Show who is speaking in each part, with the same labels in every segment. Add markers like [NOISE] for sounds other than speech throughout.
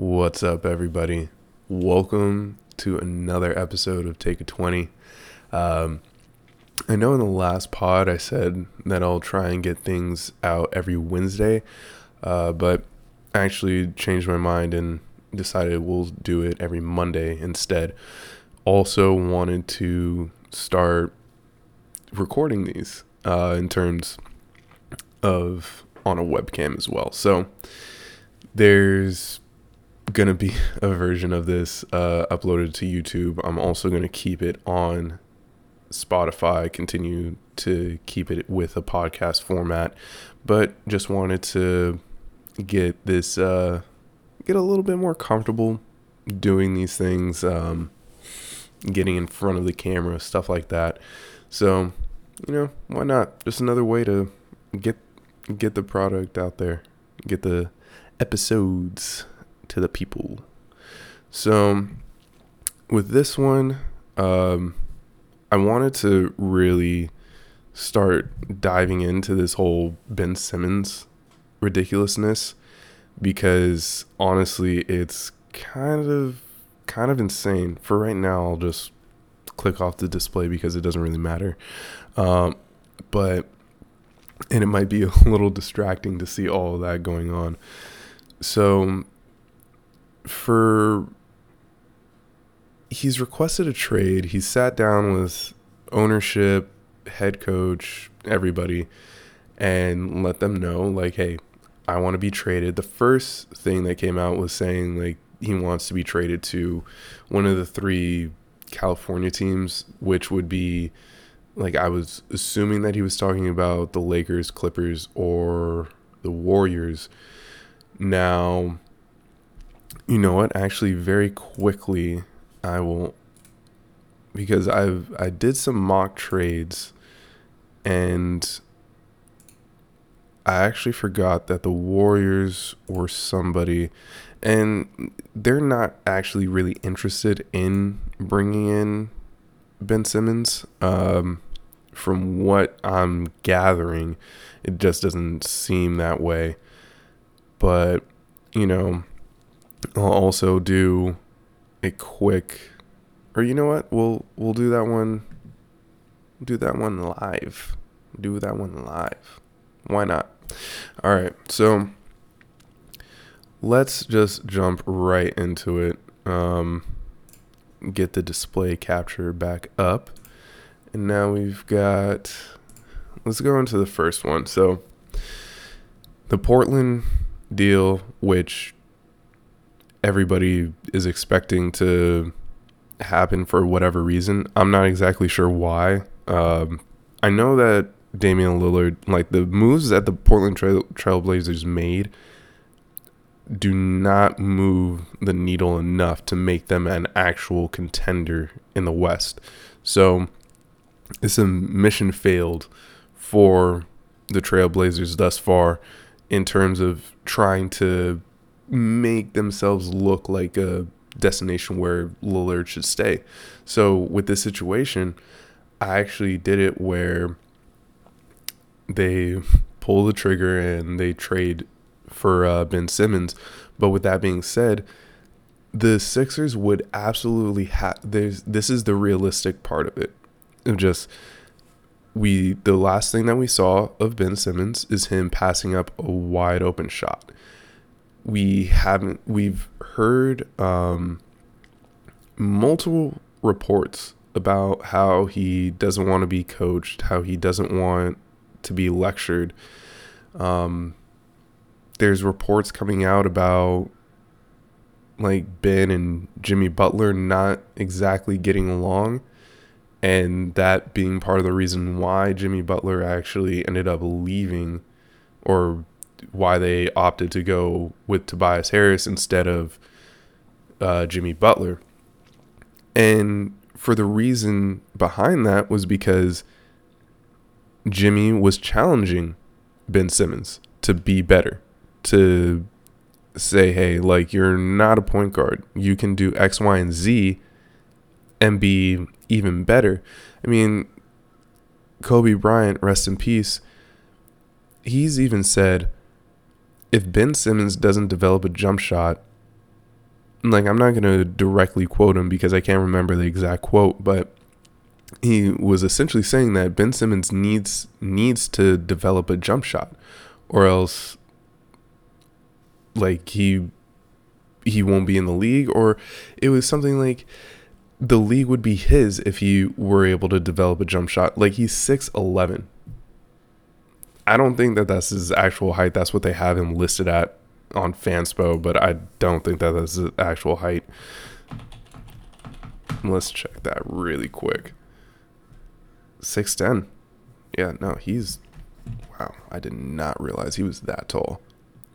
Speaker 1: What's up, everybody? Welcome to another episode of Take a 20. Um, I know in the last pod I said that I'll try and get things out every Wednesday, uh, but I actually changed my mind and decided we'll do it every Monday instead. Also, wanted to start recording these uh, in terms of on a webcam as well. So, there's gonna be [LAUGHS] a version of this uh, uploaded to YouTube. I'm also gonna keep it on Spotify, continue to keep it with a podcast format, but just wanted to get this uh, get a little bit more comfortable doing these things, um, getting in front of the camera, stuff like that. So, you know, why not? Just another way to get get the product out there, get the episodes to the people. So, with this one, um, I wanted to really start diving into this whole Ben Simmons ridiculousness because honestly, it's kind of kind of insane. For right now, I'll just click off the display because it doesn't really matter. Um, but and it might be [LAUGHS] a little distracting to see all that going on. So for he's requested a trade. He's sat down with ownership, head coach, everybody, and let them know like, hey, I want to be traded. The first thing that came out was saying like he wants to be traded to one of the three California teams, which would be like I was assuming that he was talking about the Lakers, Clippers, or the Warriors. Now, you know what? Actually, very quickly, I will because I've I did some mock trades, and I actually forgot that the Warriors were somebody, and they're not actually really interested in bringing in Ben Simmons. Um, from what I'm gathering, it just doesn't seem that way. But you know, I'll also do a quick, or you know what? We'll we'll do that one. Do that one live. Do that one live. Why not? All right. So let's just jump right into it. Um, get the display capture back up. And now we've got, let's go into the first one. So the Portland deal, which everybody is expecting to happen for whatever reason. I'm not exactly sure why. Um, I know that Damian Lillard, like the moves that the Portland Trail- Trailblazers made, do not move the needle enough to make them an actual contender in the West. So it's a mission failed for the Trailblazers thus far in terms of trying to make themselves look like a destination where Lillard should stay. So with this situation, I actually did it where they pull the trigger and they trade for uh, Ben Simmons. But with that being said, the Sixers would absolutely have. There's this is the realistic part of it. Of just we the last thing that we saw of Ben Simmons is him passing up a wide open shot we haven't we've heard um, multiple reports about how he doesn't want to be coached, how he doesn't want to be lectured. Um, there's reports coming out about like Ben and Jimmy Butler not exactly getting along, and that being part of the reason why Jimmy Butler actually ended up leaving or why they opted to go with Tobias Harris instead of uh, Jimmy Butler. And for the reason behind that was because Jimmy was challenging Ben Simmons to be better, to say, hey, like, you're not a point guard. You can do X, Y, and Z and be even better. I mean, Kobe Bryant, rest in peace, he's even said, if Ben Simmons doesn't develop a jump shot, like I'm not going to directly quote him because I can't remember the exact quote, but he was essentially saying that Ben Simmons needs needs to develop a jump shot or else like he he won't be in the league or it was something like the league would be his if he were able to develop a jump shot. Like he's 6'11 I don't think that that's his actual height that's what they have him listed at on fanspo but I don't think that that's his actual height let's check that really quick 6'10 yeah no he's wow I did not realize he was that tall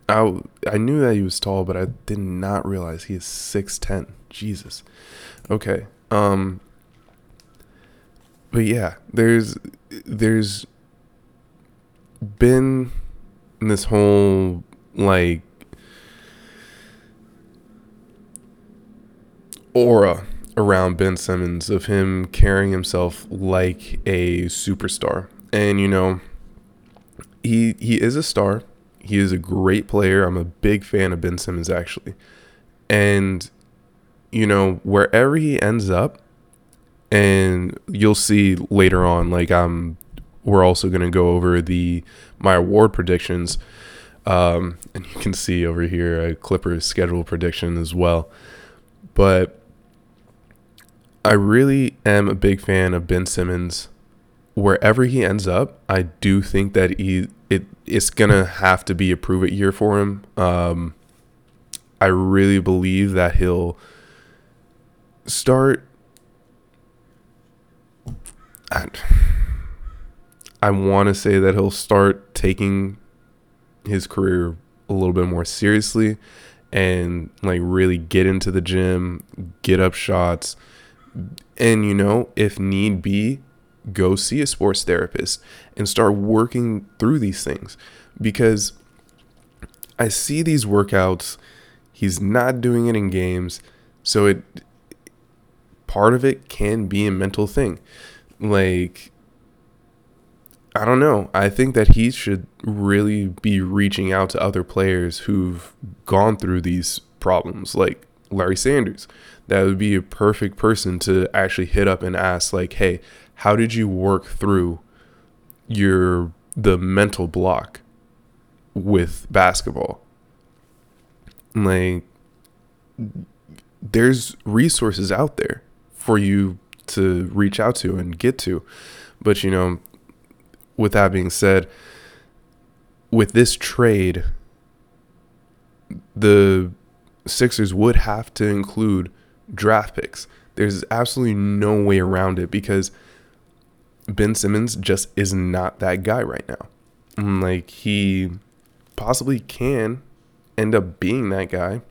Speaker 1: I I knew that he was tall, but I did not realize he is six ten. Jesus. Okay. Um. But yeah, there's there's been in this whole like aura around Ben Simmons of him carrying himself like a superstar. And you know, he he is a star he is a great player. I'm a big fan of Ben Simmons, actually. And, you know, wherever he ends up, and you'll see later on, like, I'm, we're also going to go over the, my award predictions. Um, and you can see over here a Clippers schedule prediction as well. But I really am a big fan of Ben Simmons. Wherever he ends up, I do think that he it it's gonna have to be a prove it year for him. Um, I really believe that he'll start. I want to say that he'll start taking his career a little bit more seriously and like really get into the gym, get up shots, and you know, if need be, go see a sports therapist and start working through these things. Because I see these workouts he's not doing it in games so it part of it can be a mental thing. Like I don't know. I think that he should really be reaching out to other players who've gone through these problems, like Larry Sanders. That would be a perfect person to actually hit up and ask, like, hey, how did you work through your the mental block with basketball like there's resources out there for you to reach out to and get to but you know with that being said with this trade the Sixers would have to include draft picks there's absolutely no way around it because Ben Simmons just is not that guy right now. Mm, like he possibly can end up being that guy,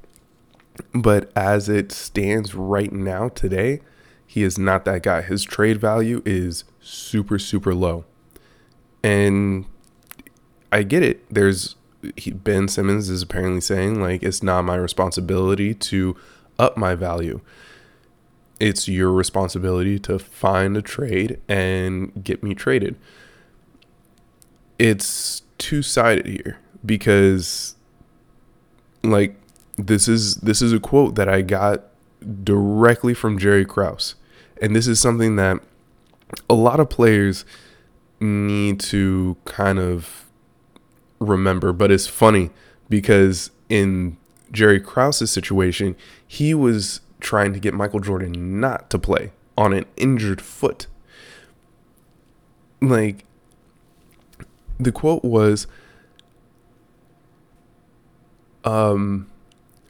Speaker 1: but as it stands right now today, he is not that guy. His trade value is super super low. And I get it. There's he, Ben Simmons is apparently saying like it's not my responsibility to up my value it's your responsibility to find a trade and get me traded. It's two sided here because like this is this is a quote that I got directly from Jerry Krause. And this is something that a lot of players need to kind of remember, but it's funny because in Jerry Krause's situation, he was trying to get Michael Jordan not to play on an injured foot. Like, the quote was, um,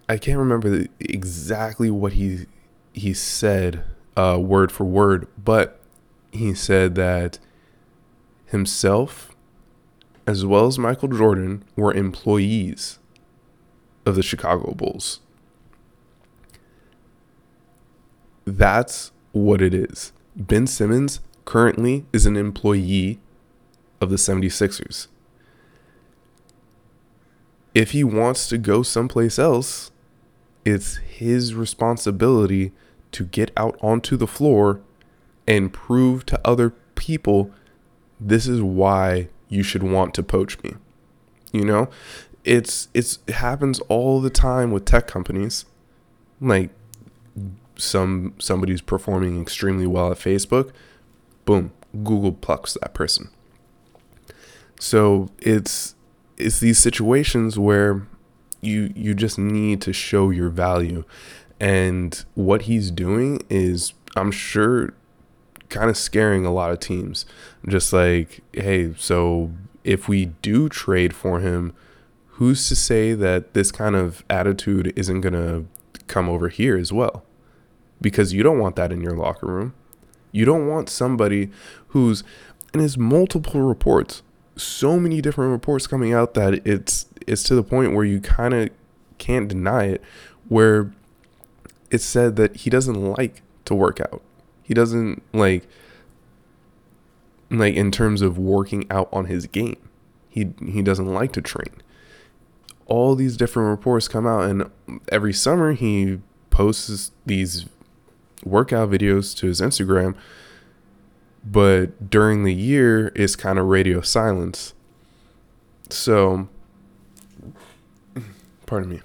Speaker 1: I can't remember the, exactly what he he said uh, word for word, but he said that himself, as well as Michael Jordan, were employees of the Chicago Bulls. That's what it is. Ben Simmons currently is an employee of the 76ers. If he wants to go someplace else, it's his responsibility to get out onto the floor and prove to other people this is why you should want to poach me. You know, it's it's it happens all the time with tech companies Like some somebody's performing extremely well at Facebook, boom, Google plucks that person. So it's it's these situations where you you just need to show your value. And what he's doing is I'm sure kind of scaring a lot of teams. Just like, hey, so if we do trade for him, who's to say that this kind of attitude isn't going to come over here as well? Because you don't want that in your locker room. You don't want somebody who's, and there's multiple reports, so many different reports coming out that it's it's to the point where you kind of can't deny it, where it's said that he doesn't like to work out. He doesn't like like in terms of working out on his game. He he doesn't like to train. All these different reports come out and every summer he posts these workout videos to his Instagram, but during the year it's kind of radio silence. So [CLEARS THROAT] pardon me.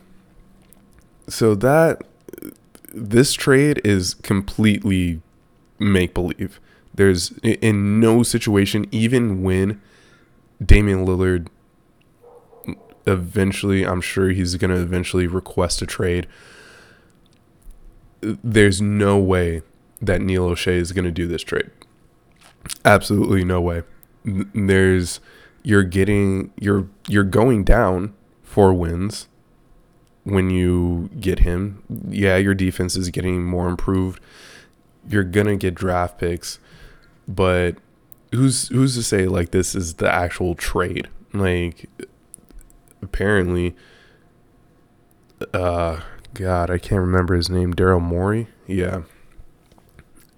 Speaker 1: So that this trade is completely make believe. There's in no situation, even when Damian Lillard eventually, I'm sure he's going to eventually request a trade. There's no way that Neil Olshey is going to do this trade. Absolutely no way. There's you're getting you're you're going down four wins when you get him. Yeah, your defense is getting more improved you're gonna get draft picks, but who's who's to say like this is the actual trade? Like apparently uh God, I can't remember his name. Daryl Morey? Yeah.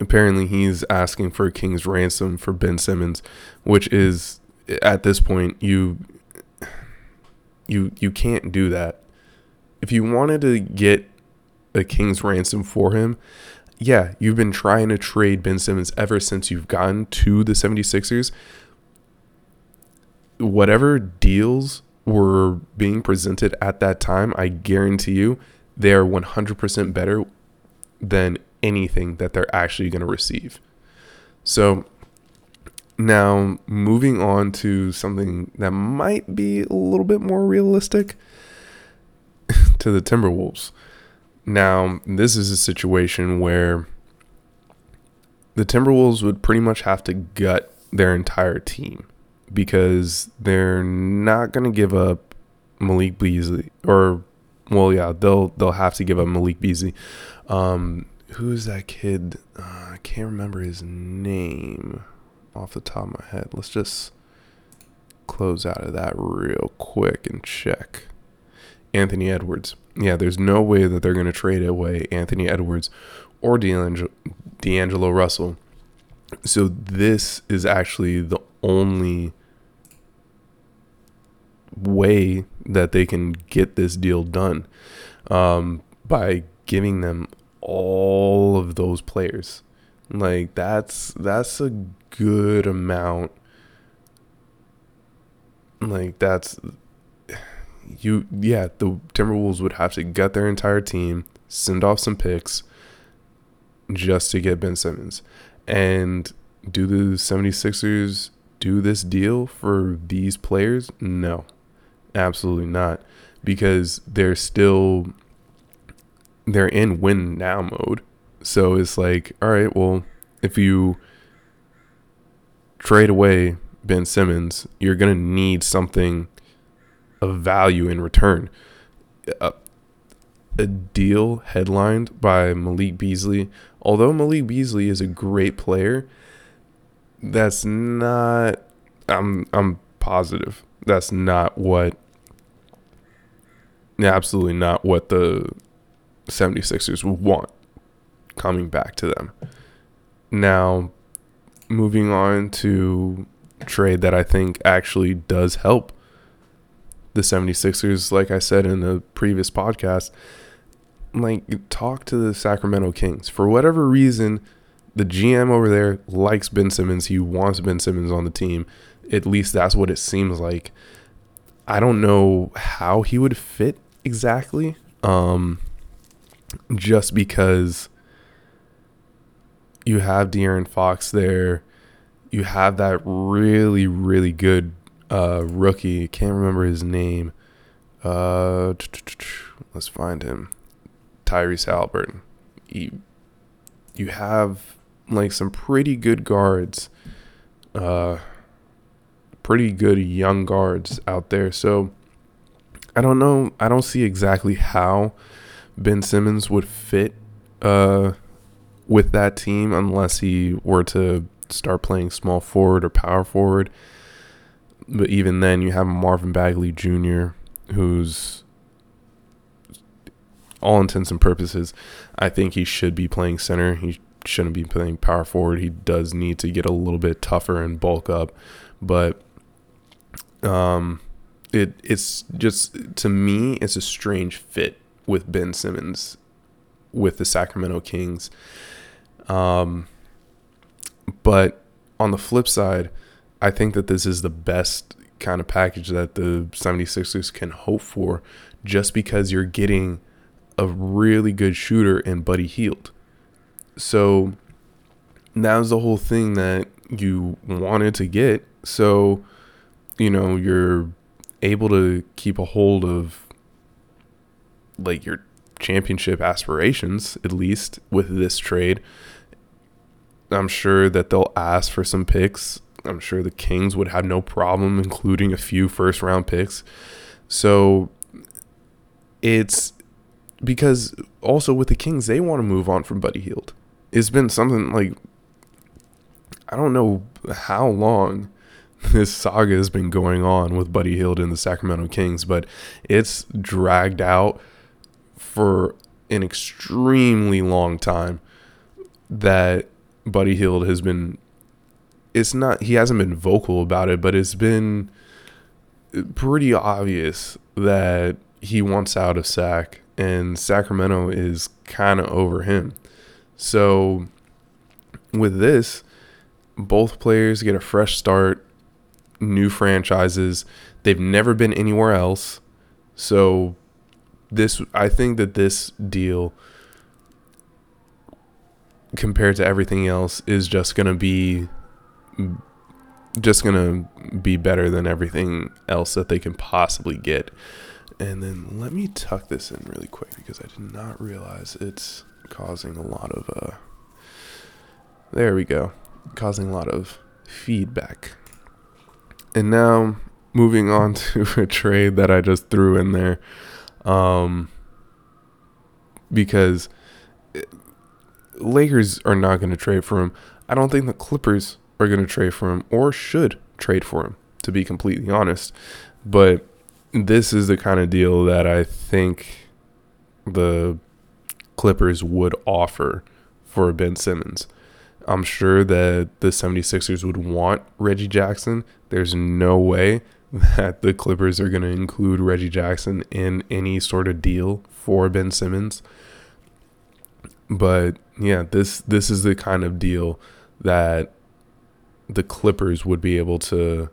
Speaker 1: Apparently he's asking for a king's ransom for Ben Simmons, which is at this point you you you can't do that. If you wanted to get a king's ransom for him, yeah, you've been trying to trade Ben Simmons ever since you've gotten to the 76ers. Whatever deals were being presented at that time, I guarantee you they are 100% better than anything that they're actually going to receive. So now moving on to something that might be a little bit more realistic [LAUGHS] to the Timberwolves. Now, this is a situation where the Timberwolves would pretty much have to gut their entire team because they're not going to give up Malik Beasley or well yeah they'll they'll have to give up Malik Beasley. Um who's that kid? Uh, I can't remember his name off the top of my head. Let's just close out of that real quick and check. Anthony Edwards yeah, there's no way that they're going to trade away Anthony Edwards or D'Angelo, D'Angelo Russell. So this is actually the only way that they can get this deal done um, by giving them all of those players. Like that's that's a good amount. Like that's you yeah, the Timberwolves would have to gut their entire team, send off some picks just to get Ben Simmons. And do the 76ers do this deal for these players? No. Absolutely not. Because they're still they're in win now mode. So it's like, all right, well, if you trade away Ben Simmons, you're going to need something of value in return. A, a deal headlined by Malik Beasley, although Malik Beasley is a great player, that's not I'm I'm positive that's not what absolutely not what the 76ers want coming back to them. Now, moving on to trade that I think actually does help the 76ers, like I said in the previous podcast, like talk to the Sacramento Kings. For whatever reason, the GM over there likes Ben Simmons. He wants Ben Simmons on the team. At least that's what it seems like. I don't know how he would fit exactly. Um, just because you have De'Aaron Fox there. You have that really, really good uh, rookie. Can't remember his name. Uh, let's find him. Tyrese Halliburton. You, you have like some pretty good guards. Uh, pretty good young guards out there. So I don't know. I don't see exactly how Ben Simmons would fit uh, with that team unless he were to start playing small forward or power forward. But even then, you have Marvin Bagley Jr., who's all intents and purposes, I think he should be playing center. He shouldn't be playing power forward. He does need to get a little bit tougher and bulk up, but um, it it's just to me it's a strange fit with Ben Simmons with the Sacramento Kings. Um, but on the flip side, I think that this is the best kind of package that the 76ers can hope for just because you're getting a really good shooter in Buddy Hield. So that was the whole thing that you wanted to get. So, you know, you're able to keep a hold of like your championship aspirations, at least with this trade. I'm sure that they'll ask for some picks. I'm sure the Kings would have no problem including a few first round picks. So it's because also with the Kings, they want to move on from Buddy Hield. It's been something like I don't know how long this saga has been going on with Buddy Hield and the Sacramento Kings, but it's dragged out for an extremely long time that Buddy Hield has been it's not he hasn't been vocal about it, but it's been pretty obvious that he wants out of Sac and Sacramento is kind of over him. So with this, both players get a fresh start, new franchises. They've never been anywhere else. So this I think that this deal compared to everything else is just going to be just to be better than everything else that they can possibly get. And then let me tuck this in really quick because I did not realize it's causing a lot of uh there we go. Causing a lot of feedback. And now moving on [LAUGHS] to a trade that I just threw in there um, because Lakers are not going to trade for him. I don't think the Clippers are going to trade for him or should trade for him, to be completely honest. But this is the kind of deal that I think the Clippers would offer for Ben Simmons. I'm sure that the 76ers would want Reggie Jackson. There's no way that the Clippers are going to include Reggie Jackson in any sort of deal for Ben Simmons. But yeah, this this is the kind of deal that the Clippers would be able to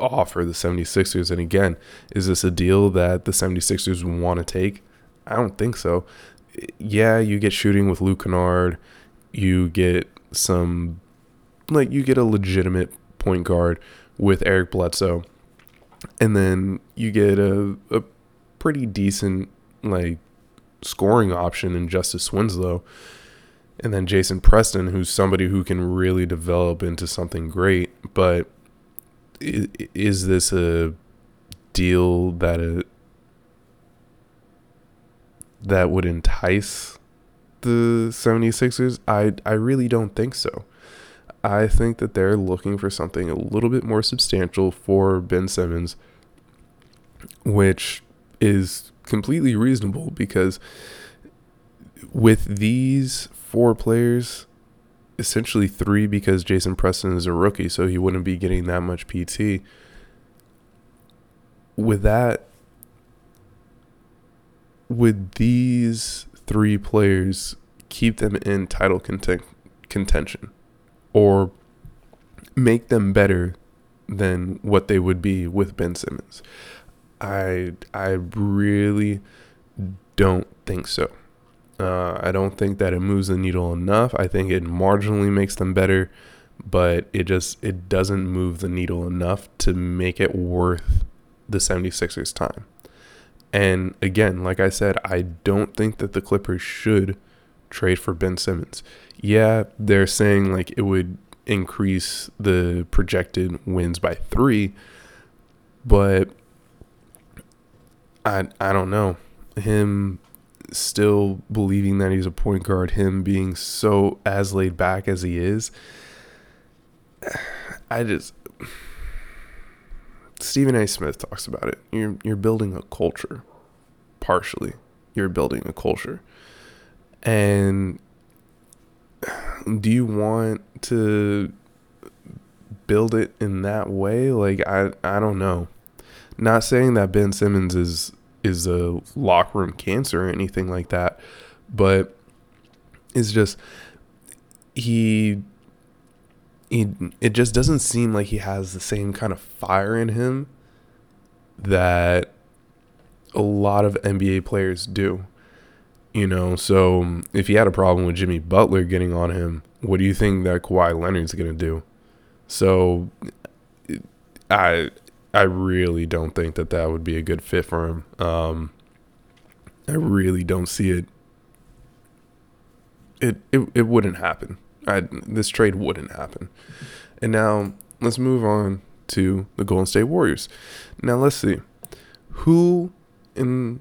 Speaker 1: offer the 76ers. And again, is this a deal that the 76ers want to take? I don't think so. Yeah, you get shooting with Luke Kennard. You get some, like, you get a legitimate point guard with Eric Bledsoe. And then you get a, a pretty decent like scoring option in Justice Winslow. And then Jason Preston, who's somebody who can really develop into something great. But is this a deal that a, that would entice the 76ers? I I really don't think so. I think that they're looking for something a little bit more substantial for Ben Simmons, which is completely reasonable because with these four players, essentially three because Jason Preston is a rookie, so he wouldn't be getting that much PT. With that, would these three players, keep them in title content- contention or make them better than what they would be with Ben Simmons. I I really don't think so. Uh, I don't think that it moves the needle enough. I think it marginally makes them better, but it just it doesn't move the needle enough to make it worth the 76ers time. And again, like I said, I don't think that the Clippers should trade for Ben Simmons. Yeah, they're saying like it would increase the projected wins by 3, but I I don't know. Him still believing that he's a point guard, him being so as laid back as he is. I just Stephen A. Smith talks about it. You're you're building a culture. Partially. You're building a culture. And do you want to build it in that way? Like I I don't know. Not saying that Ben Simmons is is a locker room cancer or anything like that, but it's just he he it just doesn't seem like he has the same kind of fire in him that a lot of NBA players do. You know, so um, if he had a problem with Jimmy Butler getting on him, what do you think that Kawhi Leonard's going to do? So I I really don't think that that would be a good fit for him. Um, I really don't see it. It it, it wouldn't happen. I, this trade wouldn't happen. And now let's move on to the Golden State Warriors. Now let's see who in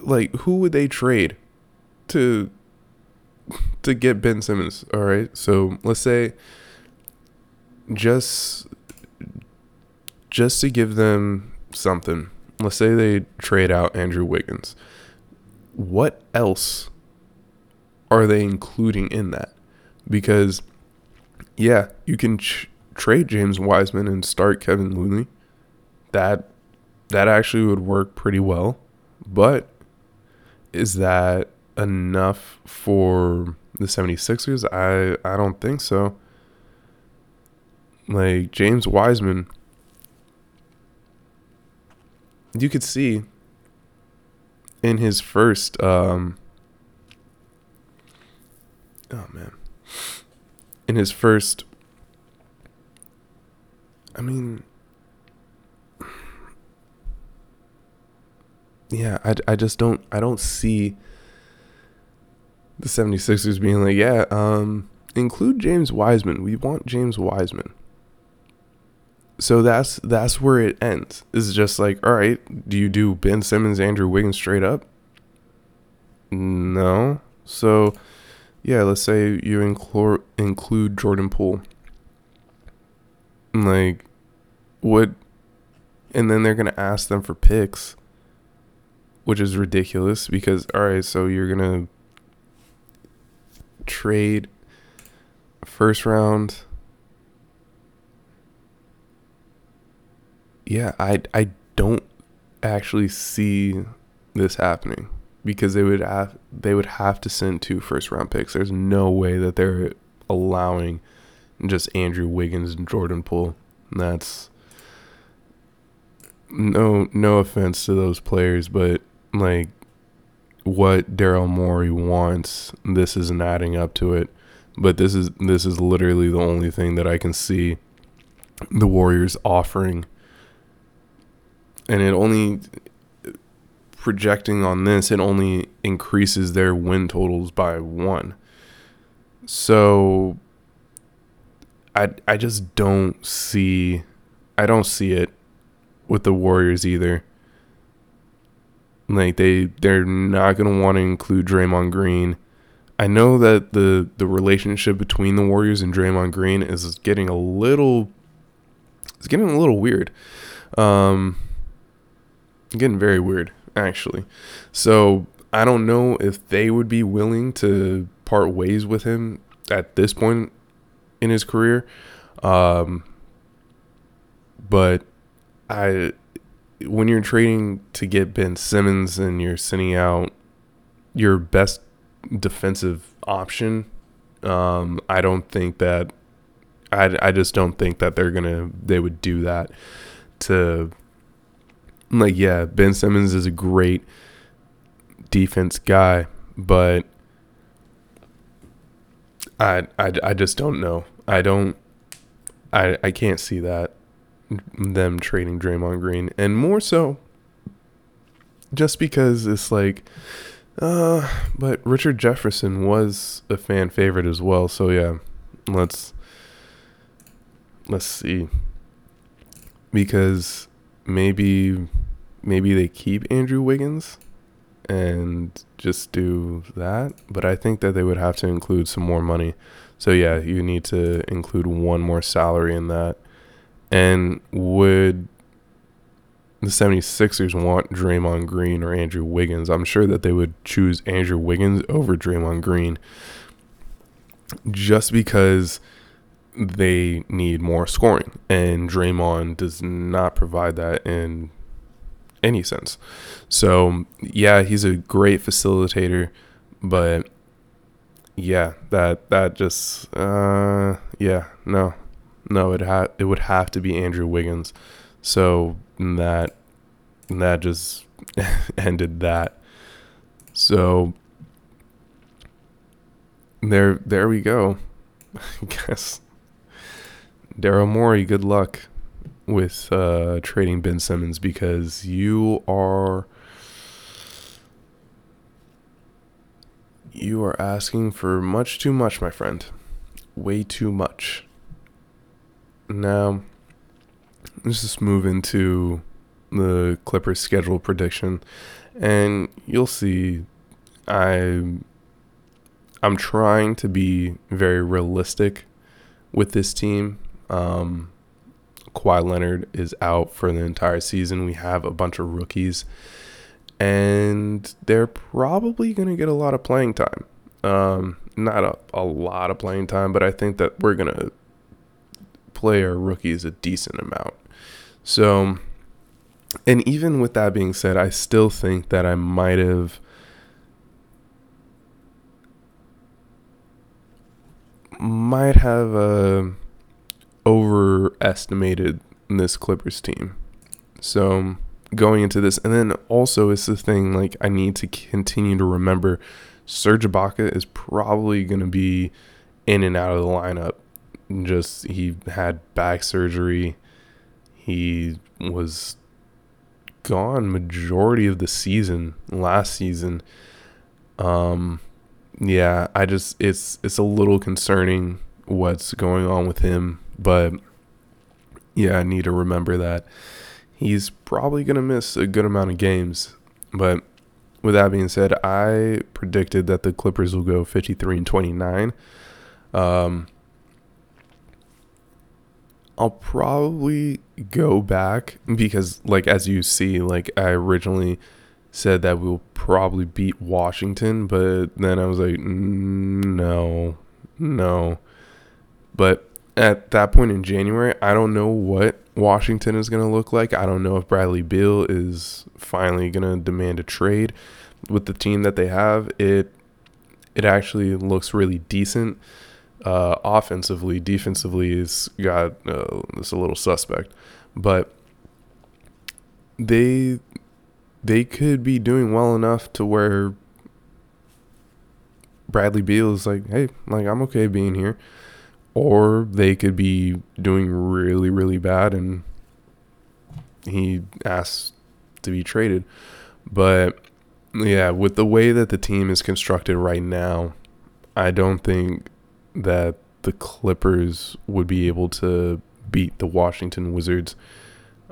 Speaker 1: like who would they trade to to get Ben Simmons? All right, so let's say just just to give them something. Let's say they trade out Andrew Wiggins. What else are they including in that? Because, yeah, you can ch- trade James Wiseman and start Kevin Looney. That that actually would work pretty well. But is that enough for the 76ers? I I don't think so. Like James Wiseman you could see in his first um oh man. In his first i mean yeah i, I just don't i don't see the 76ers being like yeah um include james wiseman. We want james wiseman so that's that's where it ends. Is just like, all right, do you do Ben Simmons, Andrew Wiggins straight up? No. So, yeah, let's say you include include Jordan Poole. Like, what? And then they're gonna ask them for picks, which is ridiculous because all right, so you're gonna trade first round yeah, I I don't actually see this happening because they would have they would have to send two first round picks. There's no way that they're allowing just Andrew Wiggins and Jordan Poole. That's no no offense to those players, but like what Daryl Morey wants, this isn't adding up to it. But this is this is literally the only thing that I can see the Warriors offering and it only projecting on this, it only increases their win totals by one. So I I just don't see I don't see it with the Warriors either. Like they they're not gonna want to include Draymond Green. I know that the the relationship between the Warriors and Draymond Green is getting a little it's getting a little weird. Um getting very weird, actually. So I don't know if they would be willing to part ways with him at this point in his career. Um, but I, when you're trading to get Ben Simmons and you're sending out your best defensive option, um, I don't think that. I, I just don't think that they're gonna they would do that to like yeah, Ben Simmons is a great defense guy, but I, I, I just don't know. I don't I I can't see that them trading Draymond Green and more so just because it's like uh but Richard Jefferson was a fan favorite as well. So yeah, let's let's see. Because maybe maybe they keep Andrew Wiggins and just do that. But I think that they would have to include some more money. So yeah, you need to include one more salary in that. And would the 76ers want Draymond Green or Andrew Wiggins? I'm sure that they would choose Andrew Wiggins over Draymond Green just because they need more scoring. And Draymond does not provide that in any sense. So, yeah, he's a great facilitator, but yeah, that that just uh yeah, no. No, it had it would have to be Andrew Wiggins. So, that that just [LAUGHS] ended that. So, there there we go. [LAUGHS] I guess Daryl Morey, good luck with uh, trading Ben Simmons because you are you are asking for much too much, my friend. Way too much. Now, let's just move into the Clippers schedule prediction, and you'll see. I I'm trying to be very realistic with this team. Um, Kawhi Leonard is out for the entire season. We have a bunch of rookies, and they're probably going to get a lot of playing time. Um, not a, a lot of playing time, but I think that we're going to play our rookies a decent amount. So, and even with that being said, I still think that I might have. Might have a uh, overestimated this Clippers team. So going into this, and then also it's the thing like I need to continue to remember Serge Ibaka is probably going to be in and out of the lineup. Just he had back surgery. He was gone majority of the season last season. Um yeah, I just it's it's a little concerning what's going on with him but yeah, I need to remember that he's probably going to miss a good amount of games. But with that being said, I predicted that the Clippers will go 53 and 29. Um, I'll probably go back because, like, as you see, like, I originally said that we'll probably beat Washington, but then I was like, no, no. But at that point in January, I don't know what Washington is going to look like. I don't know if Bradley Beal is finally going to demand a trade with the team that they have. It it actually looks really decent uh, offensively. Defensively, is got uh, it's a little suspect, but they they could be doing well enough to where Bradley Beal is like, hey, like I'm okay being here or they could be doing really really bad and he asks to be traded. But yeah with the way that the team is constructed right now i don't think that the clippers would be able to beat the washington wizards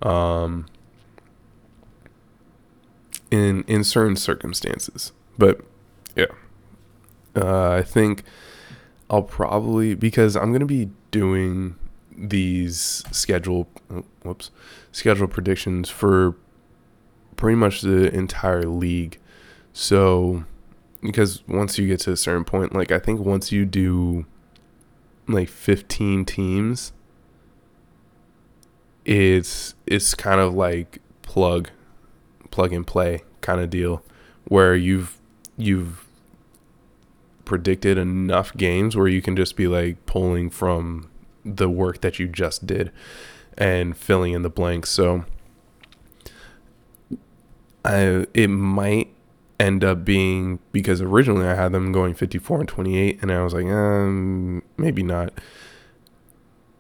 Speaker 1: um in in certain circumstances. But yeah uh, i think I'll probably because I'm gonna be doing these schedule oh, whoops schedule predictions for pretty much the entire league. So because once you get to a certain point, like I think once you do like 15 teams, it's it's kind of like plug plug and play kind of deal where you've you've predicted enough games where you can just be like pulling from the work that you just did and filling in the blanks. So I it might end up being because originally I had them going 54 and 28 and I was like, um maybe not.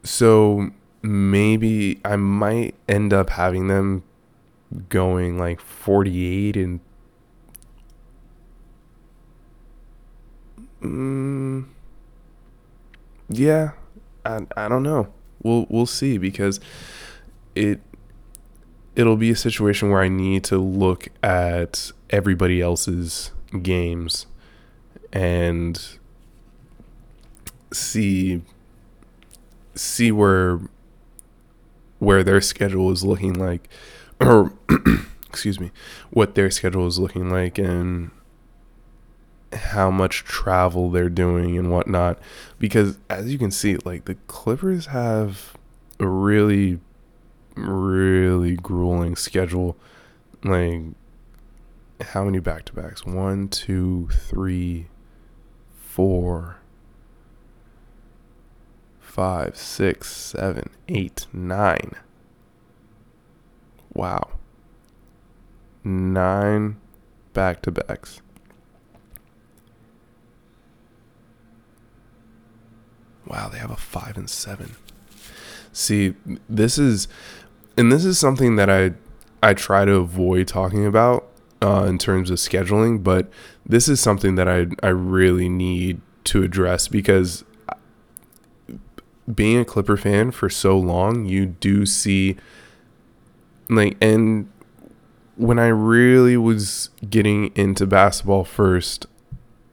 Speaker 1: So maybe I might end up having them going like 48 and mm, yeah, I I don't know. We'll we'll see because it it'll be a situation where I need to look at everybody else's games and see see where where their schedule is looking like or [CLEARS THROAT] excuse me what their schedule is looking like and how much travel they're doing and whatnot because as you can see like the clippers have a really really grueling schedule. Like, how many back to backs? One, two, three, four, five, six, seven, eight, nine. Wow. Nine back to backs. Wow, they have a five and seven. See, this is and this is something that I I try to avoid talking about uh, in terms of scheduling, but this is something that I I really need to address because being a Clipper fan for so long, you do see like and when I really was getting into basketball first,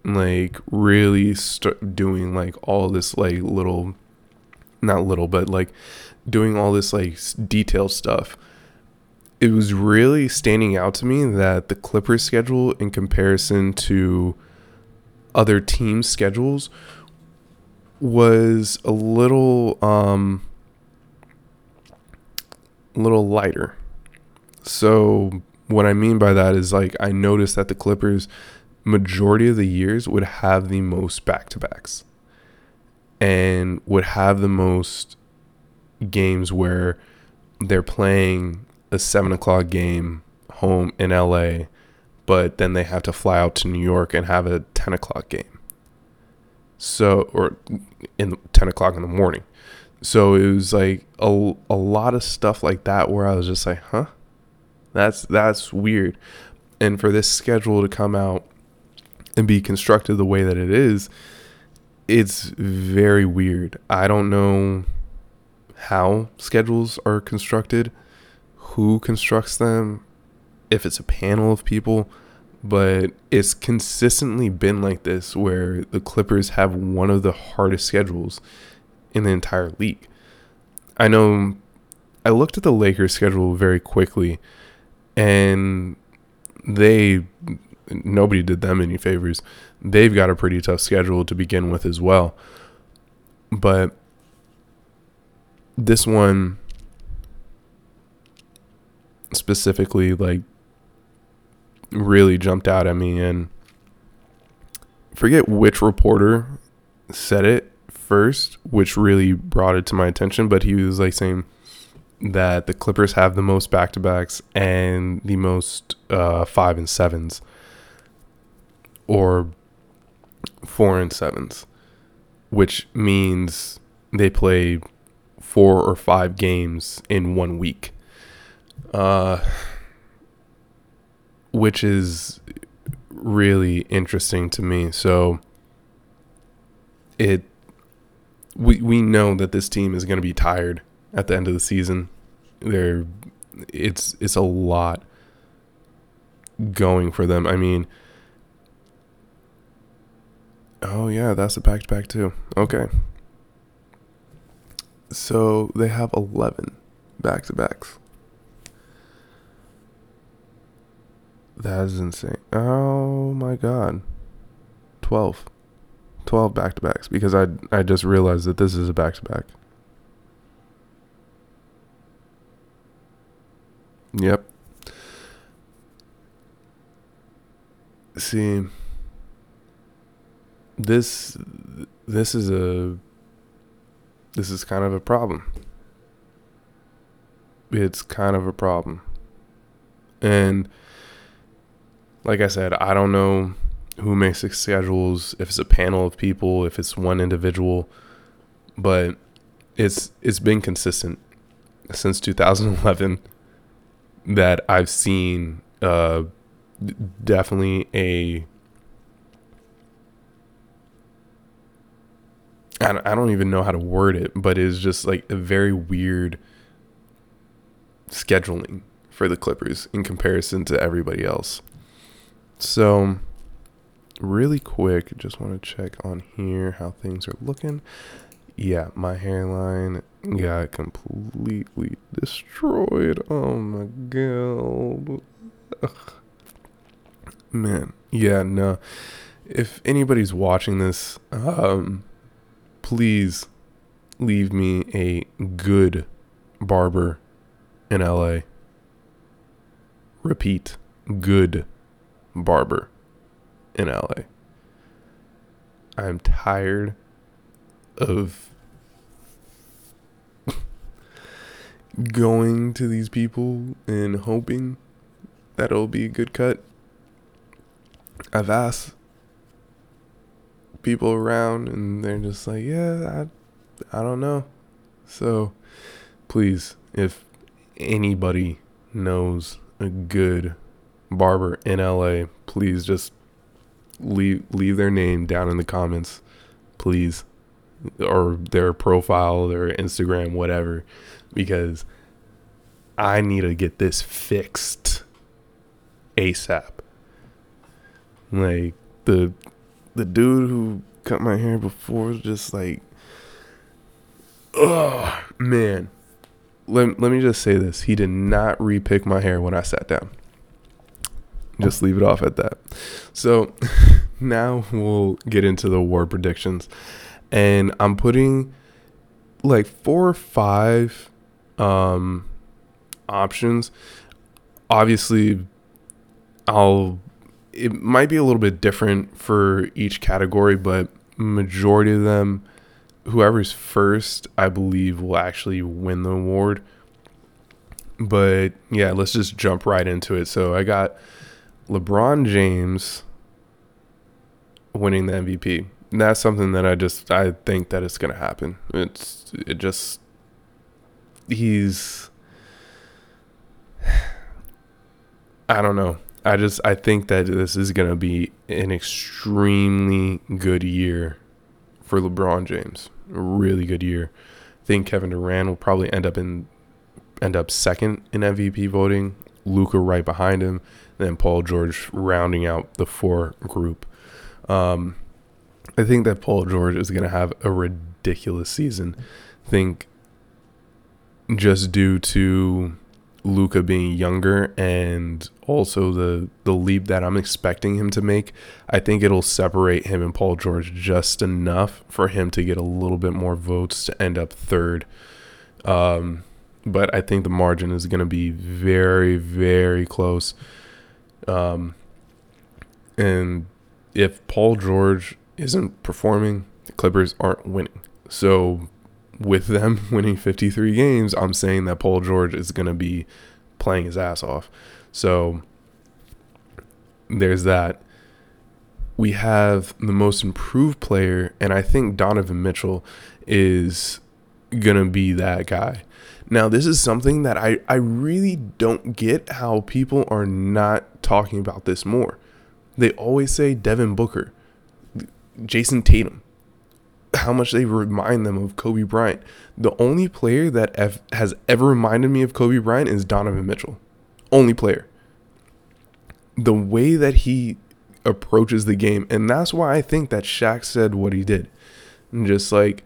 Speaker 1: like really doing like all this like little not little but like doing all this like detailed stuff, it was really standing out to me that the Clippers schedule in comparison to other teams' schedules was a little um a little lighter. So what I mean by that is like I noticed that the Clippers majority of the years would have the most back-to-backs and would have the most games where they're playing a seven o'clock game home in LA, but then they have to fly out to New York and have a ten o'clock game. So, or in ten o'clock in the morning. So it was like a, a lot of stuff like that where I was just like, huh, that's that's weird. And for this schedule to come out and be constructed the way that it is, it's very weird. I don't know how schedules are constructed, who constructs them, if it's a panel of people, but it's consistently been like this where the Clippers have one of the hardest schedules in the entire league. I know I looked at the Lakers schedule very quickly and they nobody did them any favors. They've got a pretty tough schedule to begin with as well. But this one specifically like really jumped out at me and forget which reporter said it first which really brought it to my attention but he was like saying that the clippers have the most back-to-backs and the most uh, five and sevens or four and sevens which means they play four or five games in one week, uh, which is really interesting to me. So it we we know that this team is going to be tired at the end of the season. They're it's it's a lot going for them. I mean, oh yeah, that's a back to back too. Okay. So they have 11 back to backs. That is insane. Oh my god. 12. 12 back to backs because I I just realized that this is a back to back. Yep. See this this is a this is kind of a problem. It's kind of a problem. And like I said, I don't know who makes the schedules, if it's a panel of people, if it's one individual, but it's it's been consistent since 2011 that I've seen uh, definitely a I don't, I don't even know how to word it, but it's just like a very weird scheduling for the Clippers in comparison to everybody else. So, really quick, just want to check on here how things are looking. Yeah, my hairline got completely destroyed. Oh my god. Ugh. Man, yeah, no. If anybody's watching this, um, please leave me a good barber in LA. Repeat, good barber in LA. I'm tired of [LAUGHS] going to these people and hoping that it'll be a good cut. I've asked people around and they're just like, yeah, I, I don't know. So please, if anybody knows a good barber in LA, please just leave leave their name down in the comments, please, or their profile, their Instagram, whatever, because I need to get this fixed ASAP. Like the the dude who cut my hair before was just like, oh man. Let, let me just say this. He did not repick my hair when I sat down. Just leave it off at that. So [LAUGHS] now we'll get into the war predictions. And I'm putting like four or five um, options. Obviously, I'll it might be a little bit different for each category, but majority of them, whoever's first, I believe, will actually win the award. But yeah, let's just jump right into it. So I got LeBron James winning the MVP. And that's something that I just I think that it's gonna happen. It's it just he's [SIGHS] I don't know. I just I think that this is going to be an extremely good year for LeBron James. A really good year. I think Kevin Durant will probably end up in end up second in MVP voting. Luka right behind him, then Paul George rounding out the four group. Um, I think that Paul George is going to have a ridiculous season. I think just due to Luka being younger and also the the leap that I'm expecting him to make, I think it'll separate him and Paul George just enough for him to get a little bit more votes to end up third. Um, but I think the margin is going to be very very close. Um, and if Paul George isn't performing, the Clippers aren't winning. So with them [LAUGHS] winning 53 games, I'm saying that Paul George is going to be playing his ass off. So there's that. We have the most improved player, and I think Donovan Mitchell is going to be that guy. Now, this is something that I, I really don't get how people are not talking about this more. They always say Devin Booker, Jayson Tatum, how much they remind them of Kobe Bryant. The only player that have, has ever reminded me of Kobe Bryant is Donovan Mitchell. Only player. The way that he approaches the game, and that's why I think that Shaq said what he did. And just like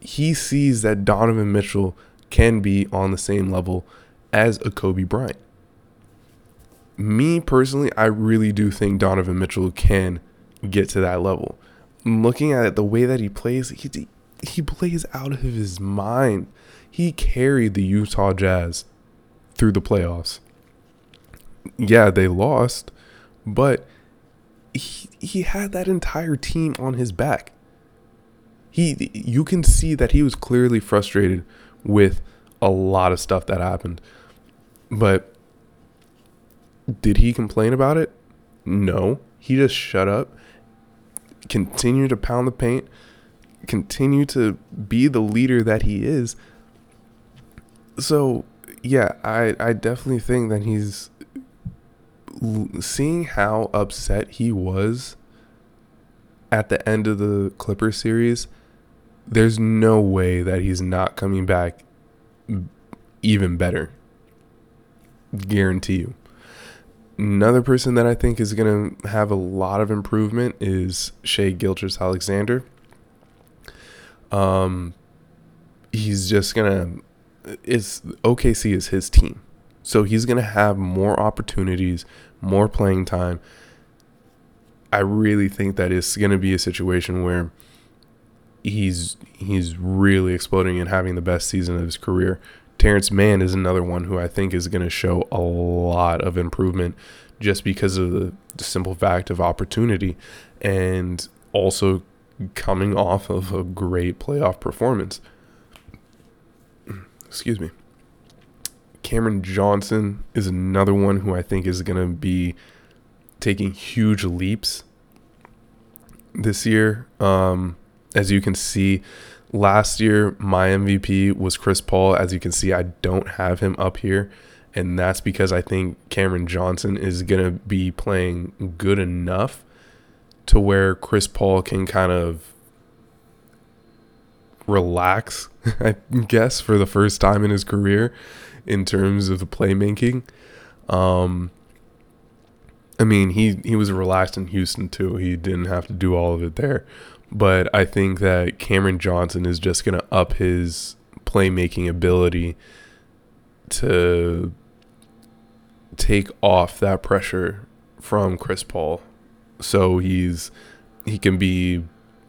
Speaker 1: he sees that Donovan Mitchell can be on the same level as a Kobe Bryant. Me personally, I really do think Donovan Mitchell can get to that level looking at it, the way that he plays, he he plays out of his mind. He carried the Utah Jazz through the playoffs. Yeah, they lost, but he he had that entire team on his back. He you can see that he was clearly frustrated with a lot of stuff that happened. But did he complain about it? No, he just shut up, continue to pound the paint, continue to be the leader that he is. So, yeah, I I definitely think that he's seeing how upset he was at the end of the Clipper series. There's no way that he's not coming back even better. Guarantee you. Another person that I think is going to have a lot of improvement is Shai Gilgeous-Alexander. Um, he's just going to, it's OKC is his team. So he's going to have more opportunities, more playing time. I really think that it's going to be a situation where he's he's really exploding and having the best season of his career. Terance Mann is another one who I think is going to show a lot of improvement just because of the, the simple fact of opportunity and also coming off of a great playoff performance. [CLEARS THROAT] Excuse me. Cameron Johnson is another one who I think is going to be taking huge leaps this year. Um, as you can see, last year my MVP was Chris Paul. As you can see, I don't have him up here, and that's because I think Cameron Johnson is gonna be playing good enough to where Chris Paul can kind of relax, [LAUGHS] I guess, for the first time in his career in terms of the playmaking. Um, I mean, he he was relaxed in Houston too. He didn't have to do all of it there. But I think that Cameron Johnson is just going to up his playmaking ability to take off that pressure from Chris Paul. So he's he can be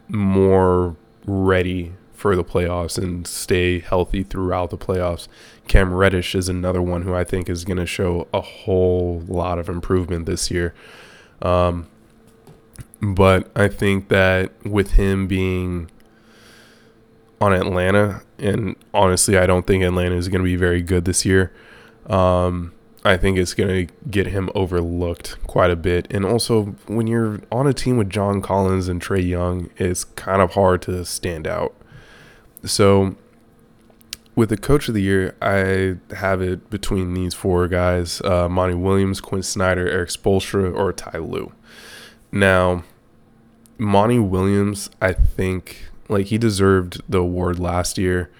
Speaker 1: more ready for the playoffs and stay healthy throughout the playoffs. Cam Reddish is another one who I think is going to show a whole lot of improvement this year. Um, but I think that with him being on Atlanta, and honestly, I don't think Atlanta is going to be very good this year. Um, I think it's going to get him overlooked quite a bit. And also, when you're on a team with John Collins and Trae Young, it's kind of hard to stand out. So, with the coach of the year, I have it between these four guys uh, Monty Williams, Quin Snyder, Erik Spoelstra, or Ty Lue. Now, Monty Williams, I think, like he deserved the award last year.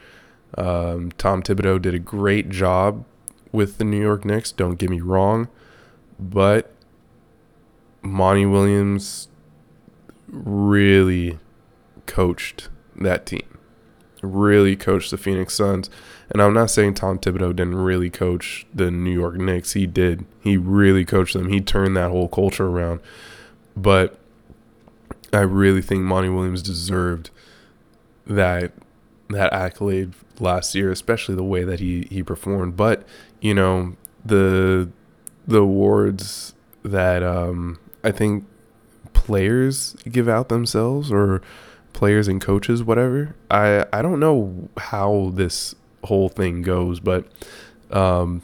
Speaker 1: Um, Tom Thibodeau did a great job with the New York Knicks. Don't get me wrong, but Monty Williams really coached that team. Really coached the Phoenix Suns. And I'm not saying Tom Thibodeau didn't really coach the New York Knicks. He did. He really coached them. He turned that whole culture around. But I really think Monty Williams deserved that that accolade last year, especially the way that he he performed. But you know the the awards that um, I think players give out themselves or players and coaches, whatever. I I don't know how this whole thing goes, but um,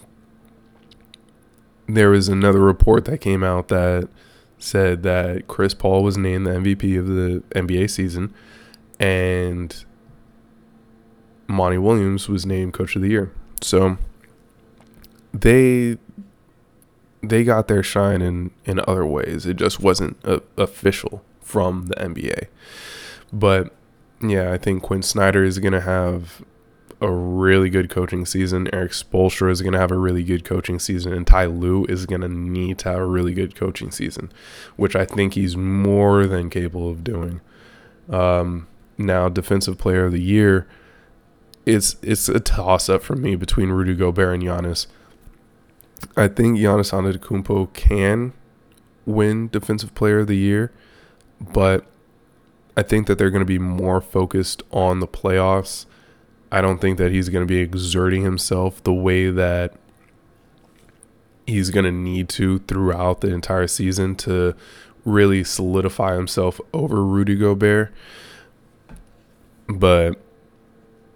Speaker 1: there was another report that came out that said that Chris Paul was named the MVP of the NBA season and Monty Williams was named coach of the year. So they they got their shine in in other ways. It just wasn't a, official from the NBA. But yeah, I think Quin Snyder is going to have a really good coaching season. Erik Spoelstra is going to have a really good coaching season, and Ty Lue is going to need to have a really good coaching season, which I think he's more than capable of doing. Um, now, Defensive Player of the Year, it's it's a toss up for me between Rudy Gobert and Giannis. I think Giannis Antetokounmpo can win Defensive Player of the Year, but I think that they're going to be more focused on the playoffs I don't think that he's going to be exerting himself the way that he's going to need to throughout the entire season to really solidify himself over Rudy Gobert. But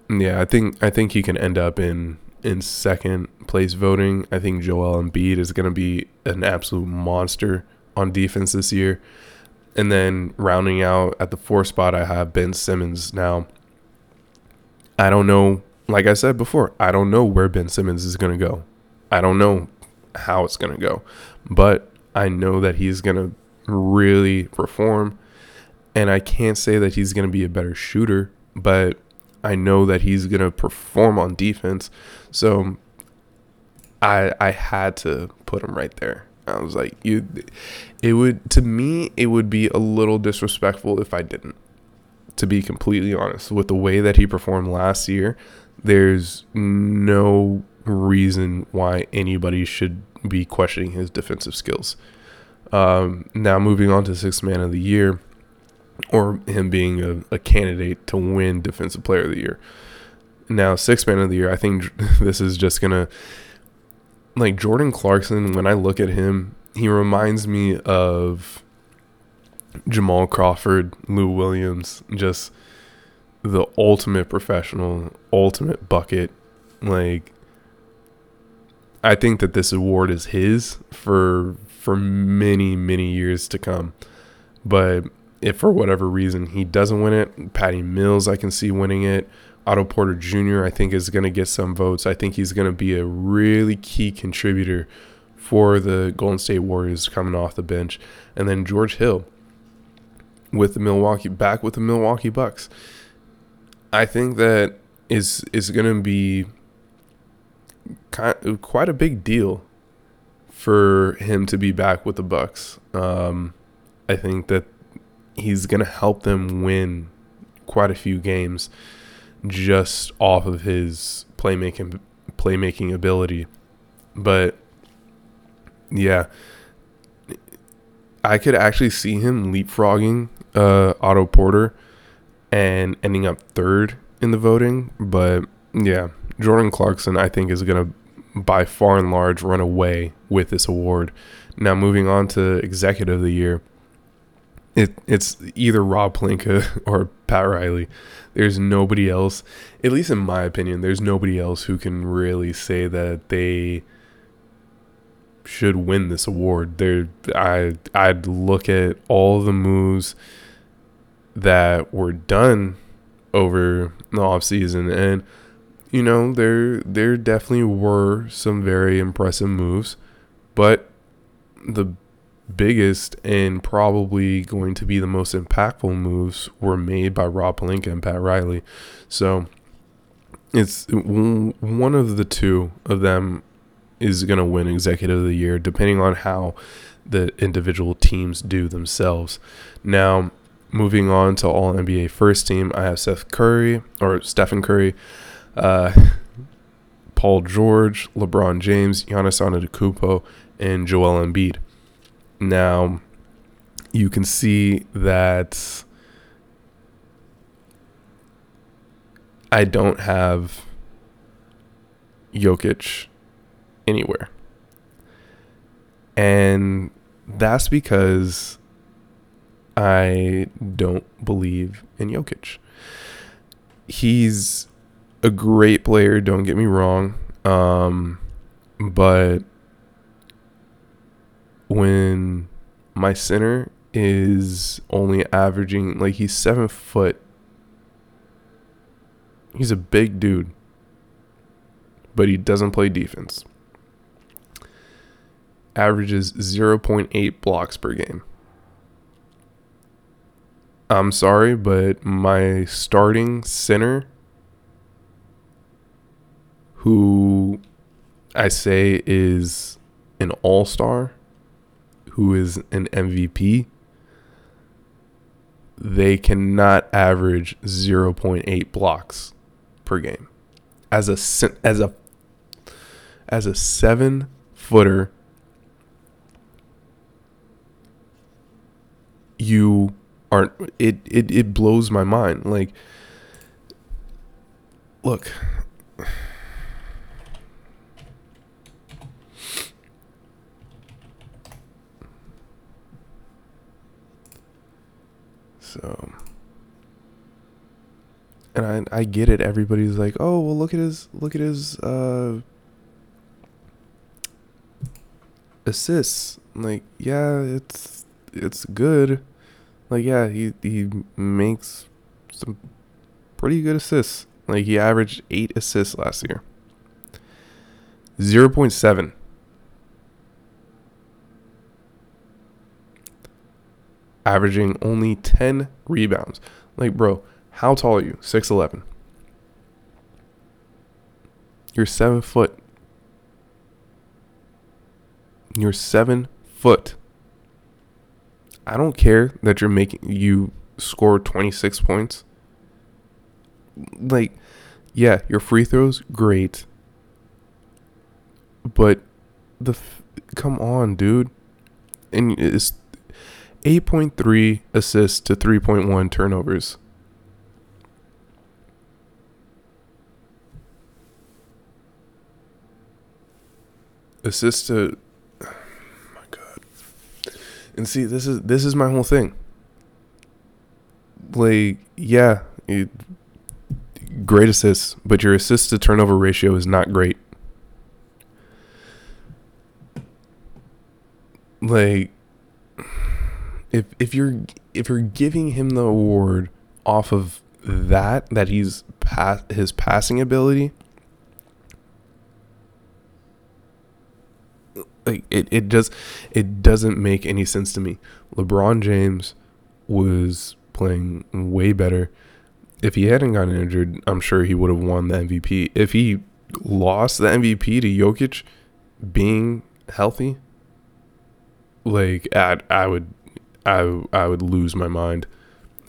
Speaker 1: yeah, I think I think he can end up in in second place voting. I think Joel Embiid is going to be an absolute monster on defense this year. And then rounding out at the four spot, I have Ben Simmons. Now, I don't know. Like I said before, I don't know where Ben Simmons is going to go. I don't know how it's going to go. But I know that he's going to really perform. And I can't say that he's going to be a better shooter, but I know that he's going to perform on defense. So I I had to put him right there. I was like, you it would to me it would be a little disrespectful if I didn't. To be completely honest, with the way that he performed last year, there's no reason why anybody should be questioning his defensive skills. Um, now moving on to sixth man of the year, or him being a, a candidate to win defensive player of the year. Now sixth man of the year, I think [LAUGHS] this is just gonna like Jordan Clarkson. When I look at him, he reminds me of Jamal Crawford, Lou Williams, just the ultimate professional, ultimate bucket. Like I think that this award is his for for many many years to come. But if for whatever reason he doesn't win it, Patty Mills I can see winning it. Otto Porter Jr. I think is going to get some votes. I think he's going to be a really key contributor for the Golden State Warriors coming off the bench. And then George Hill with the Milwaukee back with the Milwaukee Bucks. I think that is is going to be kind of quite a big deal for him to be back with the Bucks. Um, I think that he's going to help them win quite a few games just off of his playmaking playmaking ability. But yeah, I could actually see him leapfrogging uh, Otto Porter and ending up third in the voting. But yeah, Jordan Clarkson, I think, is going to by far and large run away with this award. Now, moving on to Executive of the Year, it, it's either Rob Pelinka [LAUGHS] or Pat Riley. There's nobody else, at least in my opinion, there's nobody else who can really say that they should win this award. There, I I'd look at all the moves that were done over the off season and you know, there there definitely were some very impressive moves, but the biggest and probably going to be the most impactful moves were made by Rob Pelinka and Pat Riley. So it's one of the two of them is going to win executive of the year depending on how the individual teams do themselves. Now, moving on to all NBA first team, I have Seth Curry or Stephen Curry uh, [LAUGHS] Paul George, LeBron James, Giannis Antetokounmpo, and Joel Embiid. Now, you can see that I don't have Jokic anywhere. And that's because I don't believe in Jokic. He's a great player, don't get me wrong. Um, but when my center is only averaging like he's seven foot, he's a big dude, but he doesn't play defense. Averages 0.8 blocks per game. I'm sorry, but my starting center who I say is an all star, who is an MVP, they cannot average 0.8 blocks per game. As a as a as a 7 footer you aren't it, it it blows my mind like look So, and I I get it. Everybody's like, oh well, look at his look at his uh, assists. Like, yeah, it's it's good. Like, yeah, he he makes some pretty good assists. Like he averaged eight assists last year. 0.7. Averaging only 10 rebounds. Like, bro, how tall are you? 6'11. You're seven foot. You're seven foot. I don't care that you're making you score 26 points. Like, yeah, your free throws, great. But the come on, dude. And it's 8.3 assists to 3.1 turnovers. Assists to. And see, this is this is my whole thing. Like, yeah, it, great assists, but your assist to turnover ratio is not great. Like if if you're if you're giving him the award off of that that he's pass his passing ability like it, it does it doesn't make any sense to me. LeBron James was playing way better. If he hadn't gotten injured, I'm sure he would have won the MVP. If he lost the MVP to Jokic being healthy, like I, I would I I would lose my mind.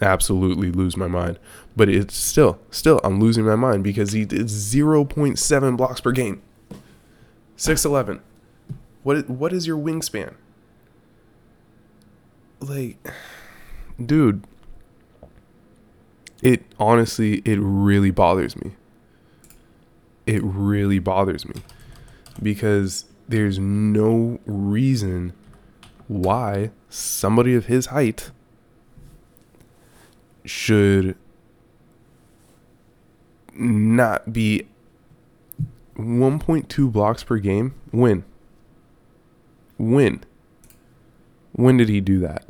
Speaker 1: Absolutely lose my mind. But it's still still I'm losing my mind because he did 0.7 blocks per game. 6'11. What what is your wingspan? Like dude, it honestly it really bothers me. It really bothers me because there's no reason why somebody of his height should not be 1.2 blocks per game win when? When did he do that?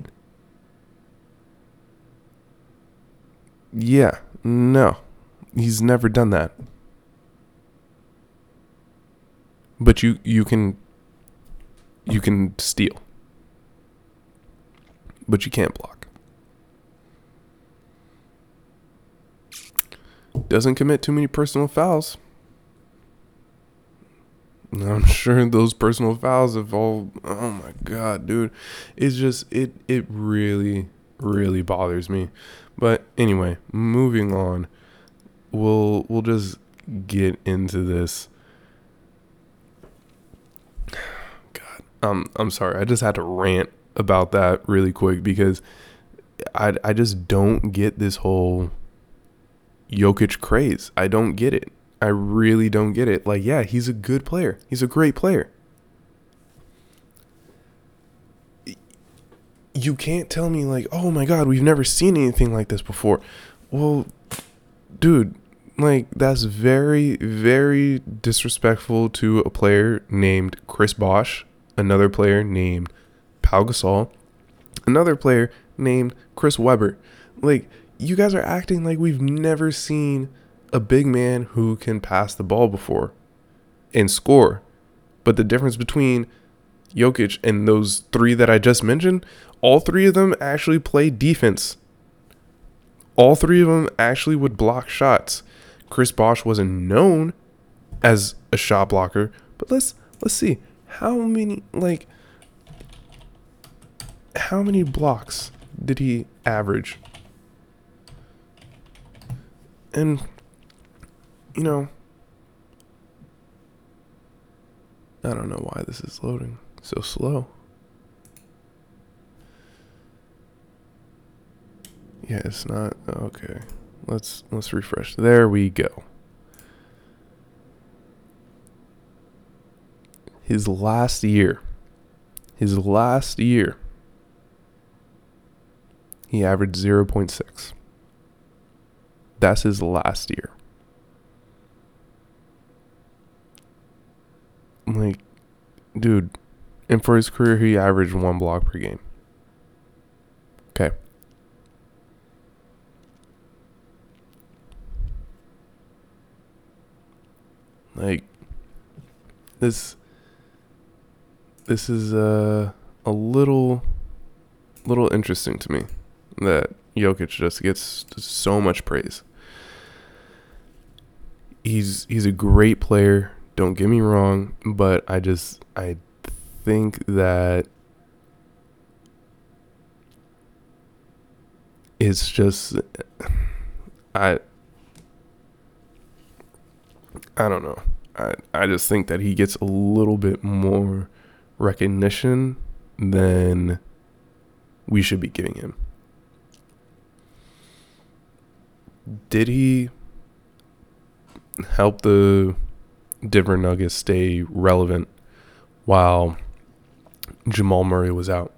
Speaker 1: Yeah no. He's never done that. But you you can you can steal. But you can't block. Doesn't commit too many personal fouls. I'm [LAUGHS] sure those personal fouls have all oh my god, dude. It's just it it really really bothers me. But anyway, moving on. We'll we'll just get into this. [SIGHS] God, um I'm sorry. I just had to rant about that really quick because I I just don't get this whole Jokic craze. I don't get it. I really don't get it. Like, yeah, he's a good player. He's a great player. You can't tell me like, "Oh my god, we've never seen anything like this before." Well, dude, like that's very very disrespectful to a player named Chris Bosh, another player named Pau Gasol, another player named Chris Webber. Like, you guys are acting like we've never seen a big man who can pass the ball before and score. But the difference between Jokic and those three that I just mentioned, all three of them actually play defense. All three of them actually would block shots. Chris Bosh wasn't known as a shot blocker, but let's let's see how many like how many blocks did he average? And, you know, I don't know why this is loading so slow. Yeah, it's not okay. Let's let's refresh. There we go. His last year. His last year he averaged 0.6. That's his last year. Like, dude, And for his career, he averaged one block per game. Okay. Like this this is uh, a little little interesting to me that Jokic just gets so much praise. He's he's a great player, don't get me wrong, but I just I think that it's just I I don't know. I I just think that he gets a little bit more recognition than we should be giving him. Did he help the Denver Nuggets stay relevant while Jamal Murray was out?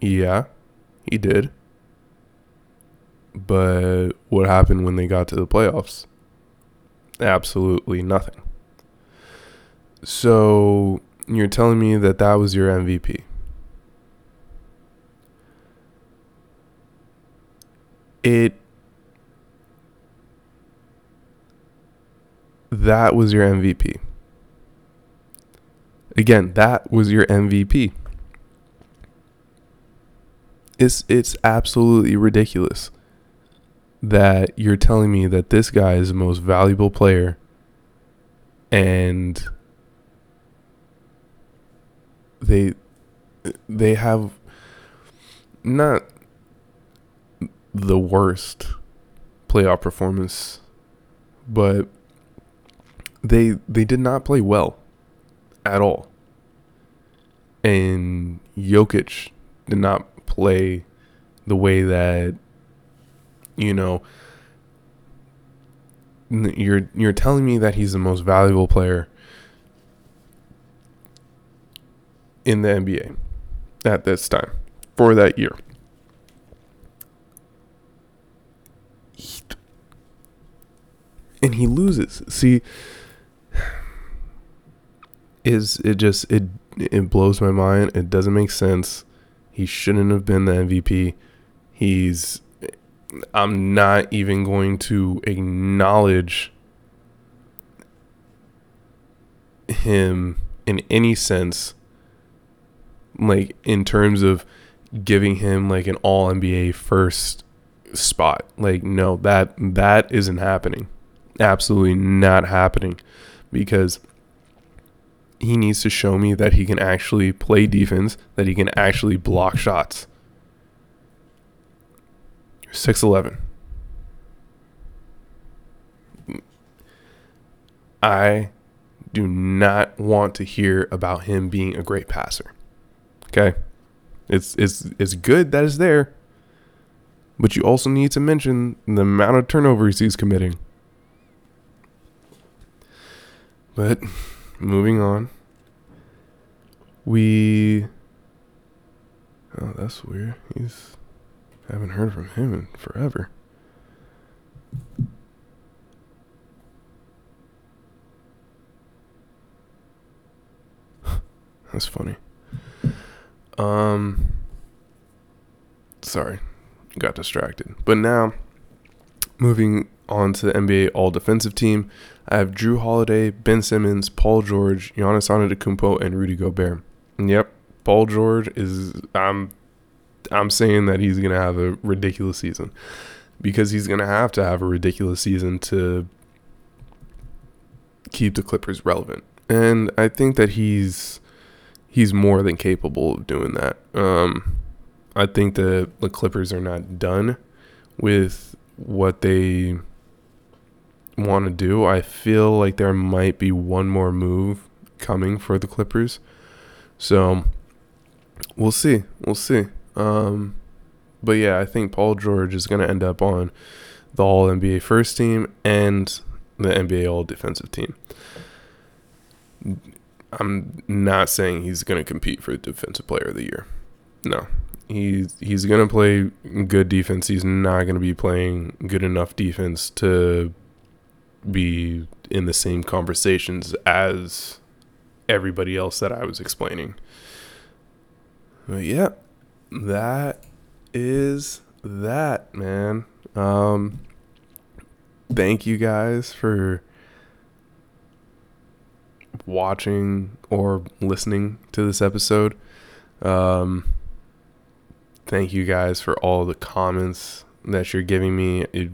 Speaker 1: Yeah, he did. But what happened when they got to the playoffs? absolutely nothing. So you're telling me that that was your MVP. It that was your MVP. Again, that was your MVP. It's it's absolutely ridiculous that you're telling me that this guy is the most valuable player and they they have not the worst playoff performance but they they did not play well at all and Jokic did not play the way that you know, you're you're telling me that he's the most valuable player in the NBA at this time for that year. And he loses. See, is it just it it blows my mind. It doesn't make sense. He shouldn't have been the MVP. He's I'm not even going to acknowledge him in any sense like in terms of giving him like an all NBA first spot. Like no, that that isn't happening. Absolutely not happening because he needs to show me that he can actually play defense, that he can actually block shots. 6'11. I do not want to hear about him being a great passer. Okay? It's it's it's good that is there. But you also need to mention the amount of turnovers he's committing. But moving on. We Oh, that's weird. He's I haven't heard from him in forever. [LAUGHS] That's funny. Um sorry. Got distracted. But now moving on to the NBA all defensive team, I have Jrue Holiday, Ben Simmons, Paul George, Giannis Antetokounmpo and Rudy Gobert. Yep, Paul George is I'm I'm saying that he's to have a ridiculous season because he's to have to have a ridiculous season to keep the Clippers relevant. And I think that he's he's more than capable of doing that. Um, I think that the Clippers are not done with what they want to do. I feel like there might be one more move coming for the Clippers. So we'll see. We'll see. Um, but yeah, I think Paul George is going to end up on the All NBA first team and the NBA All Defensive team. I'm not saying he's going to compete for Defensive Player of the Year. No, he's he's going to play good defense. He's not going to be playing good enough defense to be in the same conversations as everybody else that I was explaining. But yeah, that is that, man. Um, thank you guys for watching or listening to this episode. Um, thank you guys for all the comments that you're giving me. It,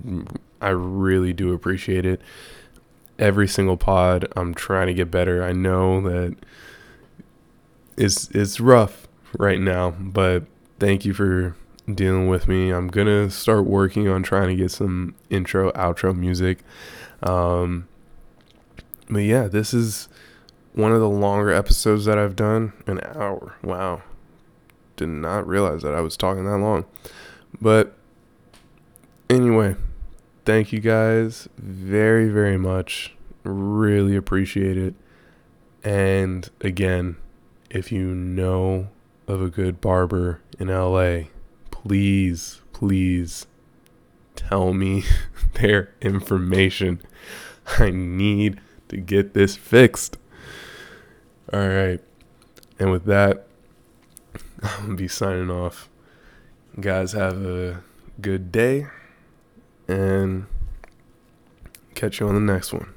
Speaker 1: I really do appreciate it. Every single pod, I'm trying to get better. I know that it's it's rough right now, but thank you for dealing with me. I'm gonna start working on trying to get some intro, outro music. Um, but yeah, this is one of the longer episodes that I've done. An hour. Wow. Did not realize that I was talking that long. But anyway, thank you guys very, very much. Really appreciate it. And again, if you know of a good barber in LA, please, please tell me [LAUGHS] their information. I need to get this fixed. All right. And with that, [LAUGHS] I'm going to be signing off. Guys, have a good day and catch you on the next one.